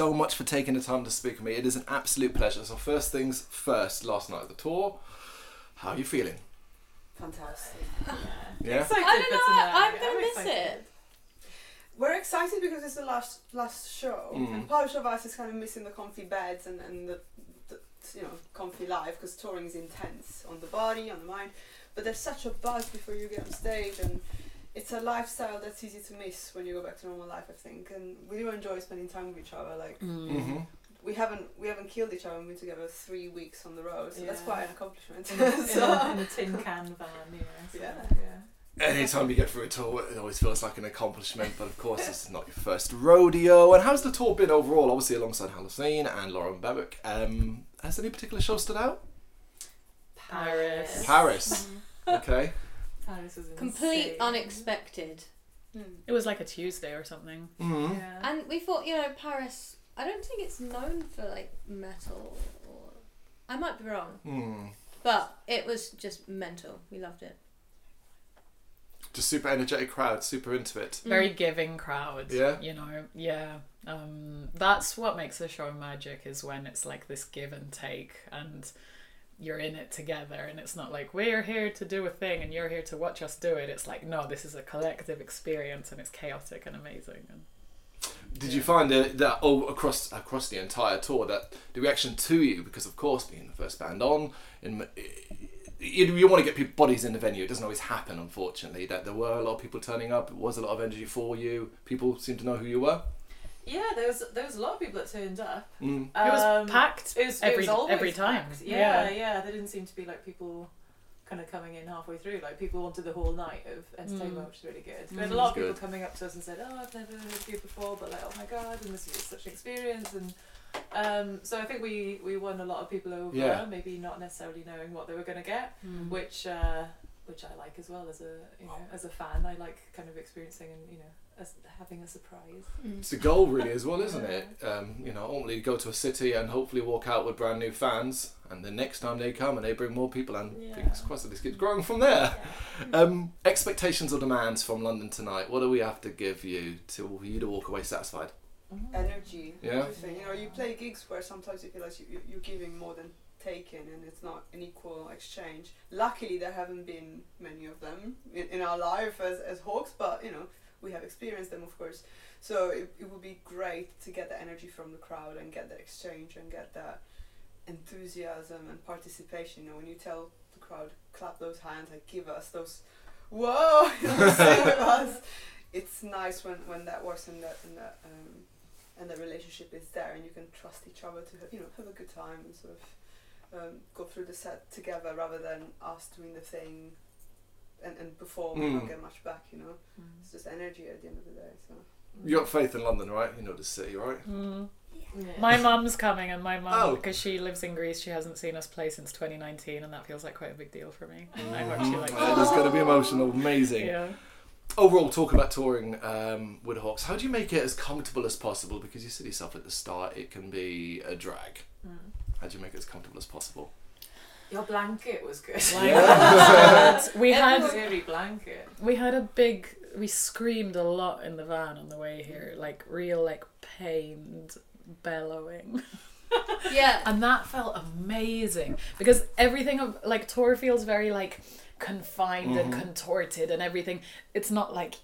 Hawxx, thank you so much for taking the time to speak with me. It is an absolute pleasure. So, first things first, last night of the tour, how are you feeling? Fantastic. Yeah? Excited I don't know. I'm gonna miss excited. it. We're excited because it's the last last show, Mm. and part of us is kind of missing the comfy beds and, and the, the you know comfy life because touring is intense on the body, on the mind. But there's such a buzz before you get on stage, and it's a lifestyle that's easy to miss when you go back to normal life. I think, and we do enjoy spending time with each other. Like Mm-hmm. we haven't we haven't killed each other. We've been together three weeks on the road, so that's quite an accomplishment. In a, in, a, in a tin can van, yeah. So, Yeah. yeah. Anytime you get through a tour, it always feels like an accomplishment, but of course, this is not your first rodeo. And how's the tour been overall? Obviously, alongside Halocene and Lauren Babic. Um, has any particular show stood out? Paris. Paris. Okay. Paris was Complete insane. unexpected. Hmm. It was like a Tuesday or something. Mm-hmm. Yeah. And we thought, you know, Paris, I don't think it's known for like metal or. I might be wrong, Hmm. but it was just mental. We loved it. Just super energetic crowd, super into it. Very giving crowd. Yeah? You know, yeah. Um, that's what makes the show magic is when it's like this give and take and you're in it together and it's not like we're here to do a thing and you're here to watch us do it. It's like no, this is a collective experience and it's chaotic and amazing. And Did you find that, that oh, across across the entire tour that the reaction to you, because of course being the first band on, in, uh, you, you want to get people, bodies in the venue. It doesn't always happen, unfortunately. That there were a lot of people turning up. It was a lot of energy for you. People seemed to know who you were. Yeah, there was there was a lot of people that turned up. Mm. it was Um, packed It was, every it was always every time. packed. Yeah, yeah, There didn't seem to be like people kind of coming in halfway through. Like people wanted the whole night of entertainment, Mm. which is really good. We had Mm. a lot of people good. coming up to us and said, "Oh, I've never heard of you before," but like, "Oh my god!" and this is such an experience. And um, so I think we we won a lot of people over, Yeah. maybe not necessarily knowing what they were going to get, Mm. which. Uh, which I like as well as a you know as a fan. I like kind of experiencing and you know as having a surprise. It's the goal, really, as well, isn't it? Um, you know, ultimately go to a city and hopefully walk out with brand new fans, and the next time they come and they bring more people, and Yeah. fingers crossed that this keeps growing from there. Um, expectations or demands from London tonight. What do we have to give you to you to walk away satisfied? energy, Yeah. everything. You know, you play gigs where sometimes you feel like you, you, you're giving more than taking and it's not an equal exchange. Luckily, there haven't been many of them in, in our life as, as Hawxx, but you know, we have experienced them, of course. So it, it would be great to get the energy from the crowd and get that exchange and get that enthusiasm and participation. You know, when you tell the crowd, clap those hands, like give us those, whoa, you know, sing with us. It's nice when, when that works and that and that um, and the relationship is there and you can trust each other to you know have a good time and sort of um, go through the set together rather than us doing the thing and, and perform and not get much back. You know, it's just energy at the end of the day. So. You got faith in London, right? You know the city, right? Mm. Yeah. My mum's coming, and my Oh. mum, because she lives in Greece, she hasn't seen us play since 2019, and that feels like quite a big deal for me. I hope she likes It is going to be emotional, amazing. Yeah. Overall, talking about touring um, with Hawxx, how do you make it as comfortable as possible? Because you said yourself at the start, it can be a drag. Mm. How do you make it as comfortable as possible? Your blanket was good. Like, we had Very blanket. we had a big we screamed a lot in the van on the way here, like real like pained bellowing. Yeah. and that felt amazing because everything of like tour feels very like confined and Mhm. contorted and everything it's not like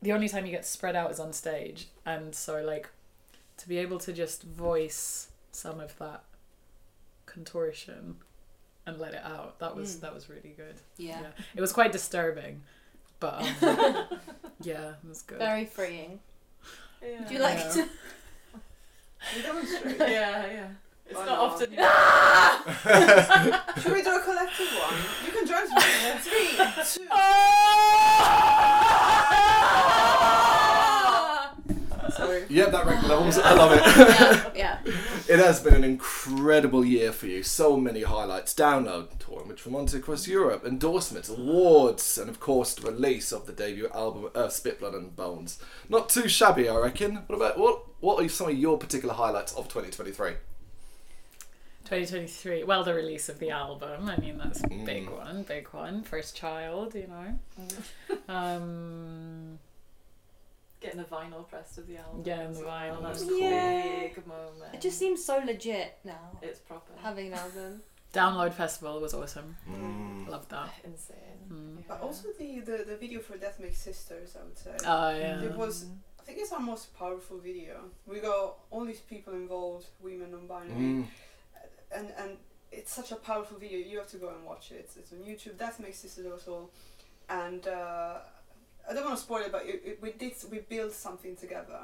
the only time you get spread out is on stage and so like to be able to just voice some of that contortion and let it out that was Mm. that was really good Yeah. it was quite disturbing but um, yeah it was good Very freeing. Yeah. Would you like Yeah. to? Demonstrate. Yeah, yeah. It's Oh, not no. often. Should we do a collective one? You can join me. Three, two. Sorry. Yeah, that record levels. I love it. yeah. Yeah. It has been an incredible year for you. So many highlights. Download, touring with Tremonti across Europe, endorsements, awards, and of course the release of the debut album Earth, Spit, Blood and Bones. Not too shabby, I reckon. What about what? What are some of your particular highlights of 2023? 2023 well the release of the album i mean that's a big Mm. one big one first child you know um getting a vinyl pressed of the album. Getting the vinyl, That's that's cool. Yeah. Big moment. It just seems so legit now. It's proper. Having an album. Download Festival was awesome. Mm. Loved that. insane. Mm. Yeah. But also the, the, the video for Death Makes Sisters, I would say. Oh yeah. It was- I think it's our most powerful video. We got all these people involved, women, non-binary, Mm. and and it's such a powerful video. You have to go and watch it. It's, it's on YouTube. Death Makes Sisters also, and uh, I don't want to spoil it, but it, it, we did we built something together,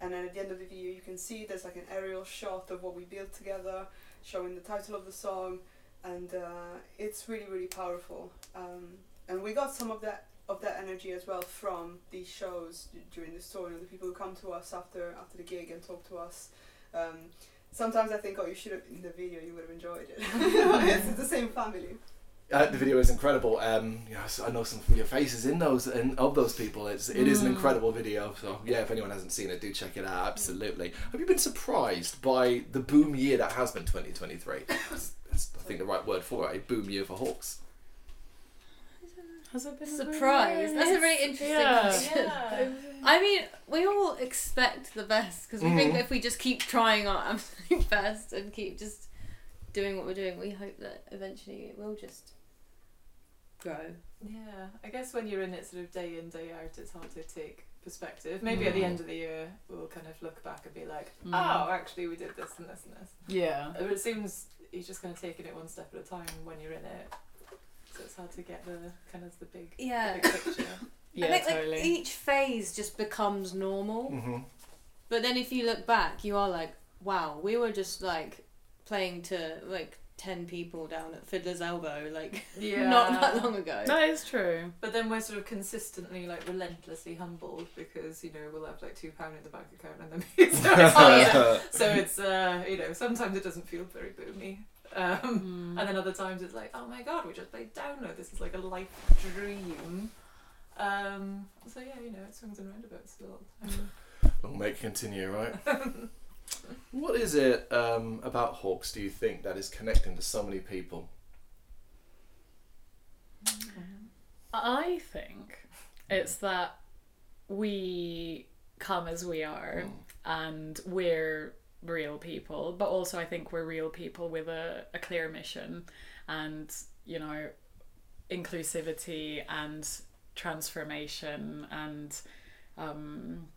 and then at the end of the video you can see there's like an aerial shot of what we built together, showing the title of the song, and uh, it's really really powerful. Um, and we got some of that of that energy as well from these shows during the tour. You know, the people who come to us after after the gig and talk to us. Um, sometimes I think, oh, you should have in the video. You would have enjoyed it. it's the same family. Uh, the video is incredible. Um, you know, so I know some familiar faces in those in, of those people. It's it is an Mm. incredible video. So yeah, if anyone hasn't seen it, do check it out. Absolutely. Have you been surprised by the boom year that has been 2023? That's, that's I think the right word for it. A boom year for Hawxx. Has it been a Surprise. boom? That's a very interesting Yeah. question. Yeah. I mean, we all expect the best because we think Mhm. if we just keep trying our absolute best and keep just doing what we're doing, we hope that eventually it will just grow. Yeah, I guess when you're in it sort of day in, day out, it's hard to take perspective. Maybe at the Mm. end of the year, we'll kind of look back and be like, Mm. oh, actually, we did this and this and this. Yeah. But it seems you're just kind of taking it one step at a time when you're in it. So it's hard to get the kind of the big, the Yeah. big picture. Yeah, I think totally. like each phase just becomes normal. Mm-hmm. But then if you look back, you are like, wow, we were just like playing to like 10 people down at Fiddler's Elbow, like Yeah. not that long ago. that is true. But then we're sort of consistently, like, relentlessly humbled because, you know, we'll have like two pound in the bank account and then so it's, Oh, yeah. so it's uh, you know, sometimes it doesn't feel very boomy. Um, Mm. And then other times it's like, oh my god, we just played download. This is like a life dream. Um, so yeah, you know, it swings and roundabouts still. Um, Long may it continue, right? What is it um, about Hawxx? Do you think that is connecting to so many people? I think it's that we come as we are Mm. and we're real people, but also I think we're real people with a, a clear mission and, you know, inclusivity and transformation and um,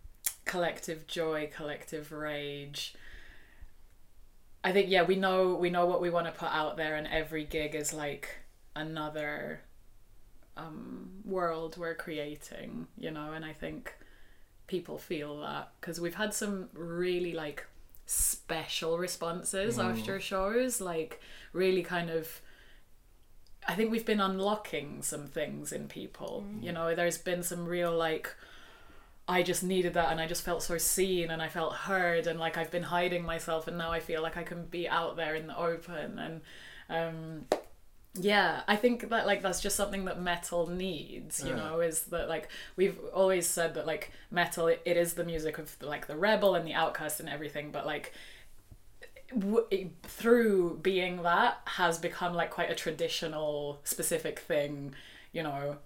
collective joy, collective rage. I think yeah, we know we know what we want to put out there, and every gig is like another um, world we're creating, you know. And I think people feel that because we've had some really like special responses Mm. after shows, like really kind of. I think we've been unlocking some things in people. You know, there's been some real like. I just needed that and I just felt so seen and I felt heard and like I've been hiding myself and now I feel like I can be out there in the open and um yeah I think that like that's just something that metal needs you Yeah. know is that like we've always said that like metal it, it is the music of like the rebel and the outcast and everything but like w- it- through being that has become like quite a traditional specific thing you know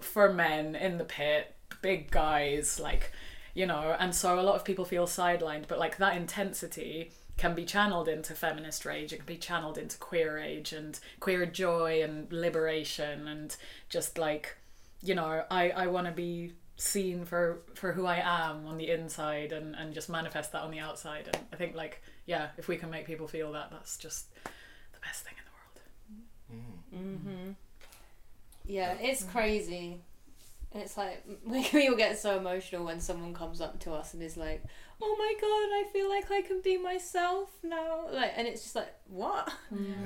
for men in the pit big guys like you know and so a lot of people feel sidelined but like that intensity can be channeled into feminist rage it can be channeled into queer rage and queer joy and liberation and just like you know i i want to be seen for for who i am on the inside and and just manifest that on the outside and i think like yeah if we can make people feel that that's just the best thing in the world Mm-hmm. Yeah, it's crazy. It's like we, we all get so emotional when someone comes up to us and is like, "Oh my god, I feel like I can be myself now." Like, and it's just like, what?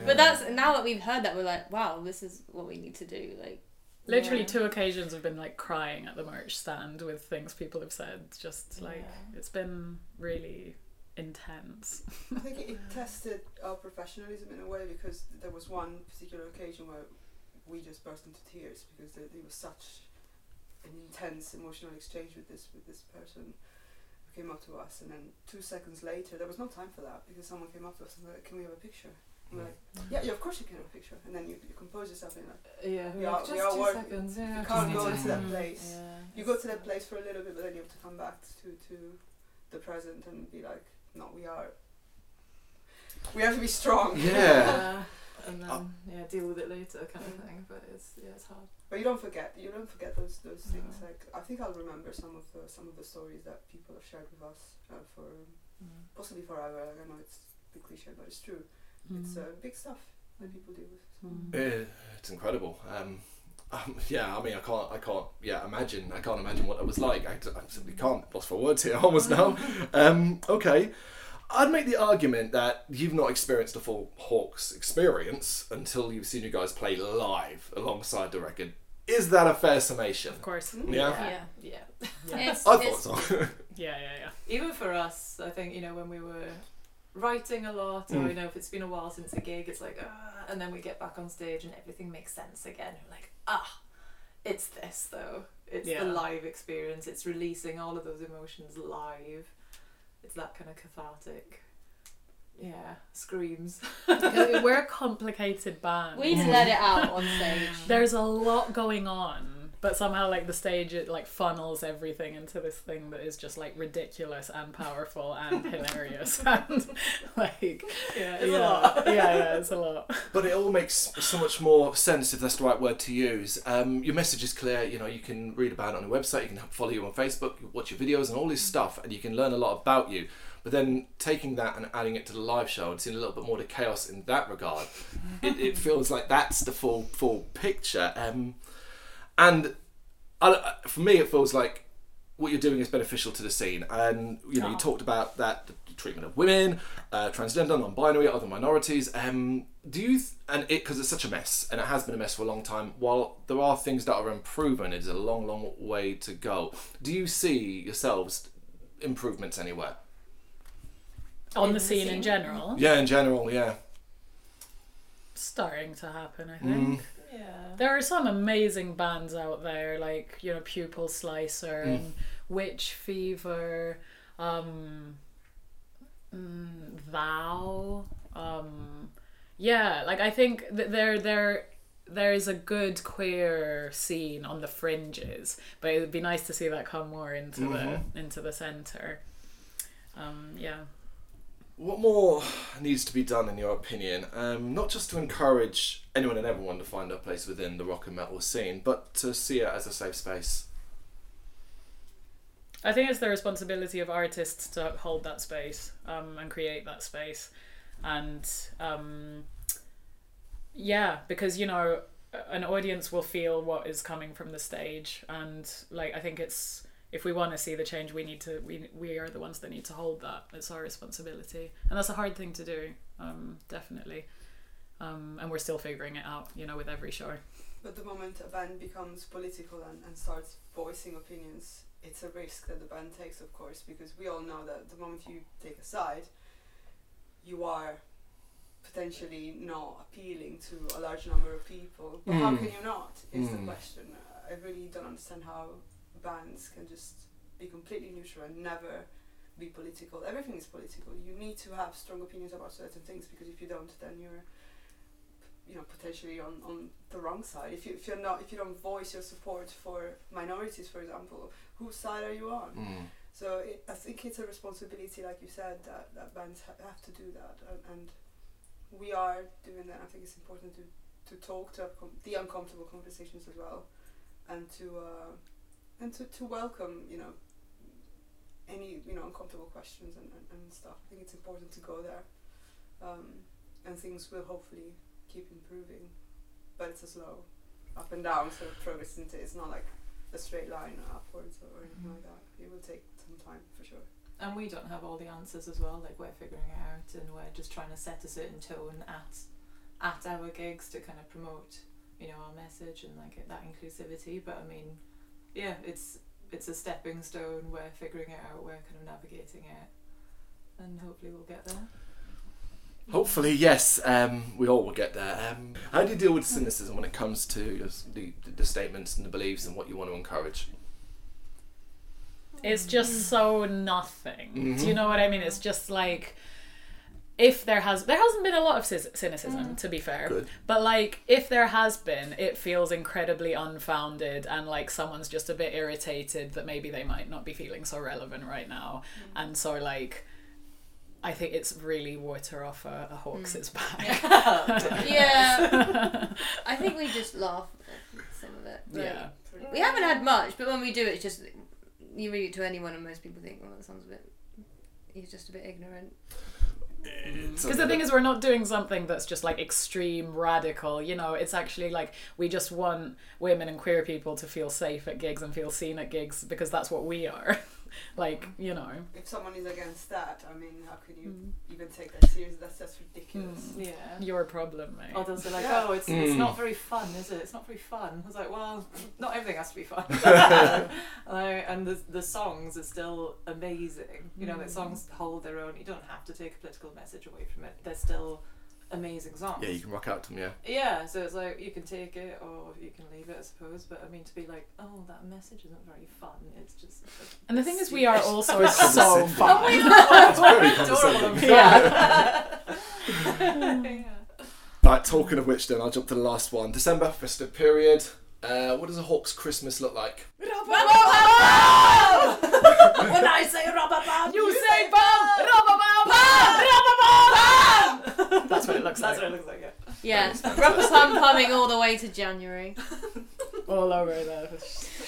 But that's now that we've heard that, we're like, wow, this is what we need to do. Like, Literally yeah. two occasions have been like crying at the merch stand with things people have said. Just like Yeah. it's been really intense. I think it tested our professionalism in a way because there was one particular occasion where we just burst into tears because there, there was such an intense emotional exchange with this with this person who came up to us and then two seconds later there was no time for that because someone came up to us and said can we have a picture I'm like, yeah, yeah, of course you can have a picture, and then you, you compose yourself and like uh, Yeah, We we are- are, we are two work- seconds. Yeah, you can't go to- to that place. Yeah, You go to that place for a little bit, but then you have to come back to to the present and be like, no, we are. We have to be strong. Yeah. and then yeah, deal with it later, kind of thing. But it's yeah, it's hard. But you don't forget. You don't forget those those things. Like I think I'll remember some of the some of the stories that people have shared with us uh, for Mm. possibly forever. Like, I know it's a bit cliche, but it's true. It's uh, big stuff that people deal with. So. Mm. Eh, it's incredible. Um, um, yeah, I mean, I can't, I can't, yeah, imagine. I can't imagine what it was like. I, I simply can't. Lost for words here, almost now. Um, okay, I'd make the argument that you've not experienced a full Hawxx experience until you've seen you guys play live alongside the record. Is that a fair summation? Of course. Yeah. Yeah. Yeah. Yeah. It's, I thought so. Yeah, yeah, yeah. Even for us, I think you know when we were writing a lot, or Mm. you know if it's been a while since a gig, it's like ah, and then we get back on stage and everything makes sense again. We're like ah, it's this though. It's Yeah. the live experience. It's releasing all of those emotions live. It's that kind of cathartic. Yeah, screams. We're a complicated band. we let it out on stage. There's a lot going on, but somehow like the stage it like funnels everything into this thing that is just like ridiculous and powerful and hilarious and like Yeah, yeah, a lot. yeah, yeah, it's a lot. But it all makes so much more sense if that's the right word to use. Um, your message is clear. You know, you can read about it on your website. You can follow you on Facebook, you watch your videos, and all this stuff, and you can learn a lot about you. But then taking that and adding it to the live show and seeing a little bit more to chaos in that regard, it, it feels like that's the full full picture. Um, and I, for me, it feels like what you're doing is beneficial to the scene. And you know, you Oh. talked about that the treatment of women, uh, transgender, non-binary, other minorities. Um, do you th- and it because it's such a mess and it has been a mess for a long time. While there are things that are improving, it's a long, long way to go. Do you see yourselves improvements anywhere? On In the the scene in general, Yeah, in general, yeah. starting to happen. I think. Mm. Yeah. There are some amazing bands out there, like you know Pupil Slicer Mm. and Witch Fever, um, mm, Thou. Um, yeah, like I think that there there there is a good queer scene on the fringes, but it would be nice to see that come more into Mhm. the into the center. Um, yeah. What more needs to be done, in your opinion? Um, not just to encourage anyone and everyone to find their place within the rock and metal scene, but to see it as a safe space. I think it's the responsibility of artists to hold that space um, and create that space, and um, yeah, because you know an audience will feel what is coming from the stage, and like I think it's if we want to see the change, we need to we we are the ones that need to hold that. It's our responsibility, and that's a hard thing to do, um, definitely. Um, and we're still figuring it out, you know, with every show. But the moment a band becomes political and, and starts voicing opinions, it's a risk that the band takes, of course, because we all know that the moment you take a side, you are potentially not appealing to a large number of people. But how Mm. can you not? Is Mm. the question. I really don't understand how bands can just be completely neutral and never be political. Everything is political. You need to have strong opinions about certain things because if you don't, then you're you know potentially on, on the wrong side if you if you're not if you don't voice your support for minorities for example whose side are you on Mm. so it, I think it's a responsibility like you said that, that bands ha- have to do that and, and we are doing that I think it's important to to talk to have com- the uncomfortable conversations as well and to uh, and to, to welcome you know any you know uncomfortable questions and, and, and stuff I think it's important to go there um, and things will hopefully keep improving, but it's a slow up and down sort of progress. Isn't it? It's not like a straight line upwards or anything Mhm. like that. It will take some time for sure. And we don't have all the answers as well. Like we're figuring it out, and we're just trying to set a certain tone at at our gigs to kind of promote, you know, our message and like that inclusivity. But I mean, yeah, it's it's a stepping stone. We're figuring it out. We're kind of navigating it, and hopefully we'll get there. Hopefully, yes. Um, we all will get there. Um, how do you deal with cynicism when it comes to your the, the statements and the beliefs and what you want to encourage? It's just so nothing. Do you Mhm. know what I mean? It's just like if there has there hasn't been a lot of cy- cynicism mm. to be fair Good. but like if there has been it feels incredibly unfounded and like someone's just a bit irritated that maybe they might not be feeling so relevant right now mm. and so like I think it's really water off a, a hawk's mm. back. Yeah. I think we just laugh at some of it. Yeah. We haven't had much, but when we do, it's just you read it to anyone, and most people think, "Well, that sounds a bit." He's just a bit ignorant. Because the thing is, we're not doing something that's just like extreme radical. You know, it's actually like we just want women and queer people to feel safe at gigs and feel seen at gigs because that's what we are. like, you know. If someone is against that, I mean, how could you Mm. even take that seriously? That's just ridiculous. Yeah. Your problem, mate. Or they'll say like, Yeah. oh, it's, it's Mm. not very fun, is it? It's not very fun. I was like, well, not everything has to be fun. And the the songs are still amazing. You know, the songs hold their own. You don't have to take a political message away from it. They're still amazing songs. Yeah, you can rock out to them. Yeah. Yeah, so it's like you can take it or you can leave it, I suppose. But I mean, to be like, oh, that message isn't very fun. It's just. And the thing is, we are also so fun. It's very Adorable. condescending. Yeah. yeah. Right, talking of which, then I'll jump to the last one. December festive period. Uh, what does a Hawxx Christmas look like? when I say rubber band, You what it looks That's like. what it looks like. Yeah. Yeah, rubber pum pumming all the way to January. All over there.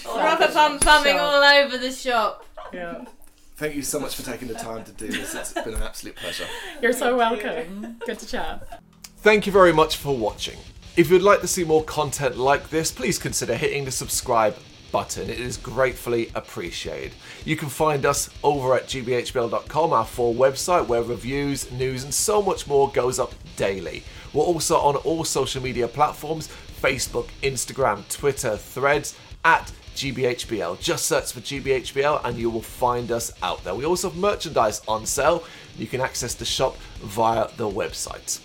Rubber pum pumming Shop. all over the shop. Yeah. Thank you so much for taking the time to do this. It's been an absolute pleasure. You're so welcome. Good to chat. Thank you very much for watching. If you'd like to see more content like this, please consider hitting the subscribe button. It is gratefully appreciated. You can find us over at gbhbl.com, our full website where reviews, news, and so much more goes up daily. We're also on all social media platforms Facebook, Instagram, Twitter, Threads, at GBHBL. Just search for GBHBL and you will find us out there. We also have merchandise on sale. You can access the shop via the website.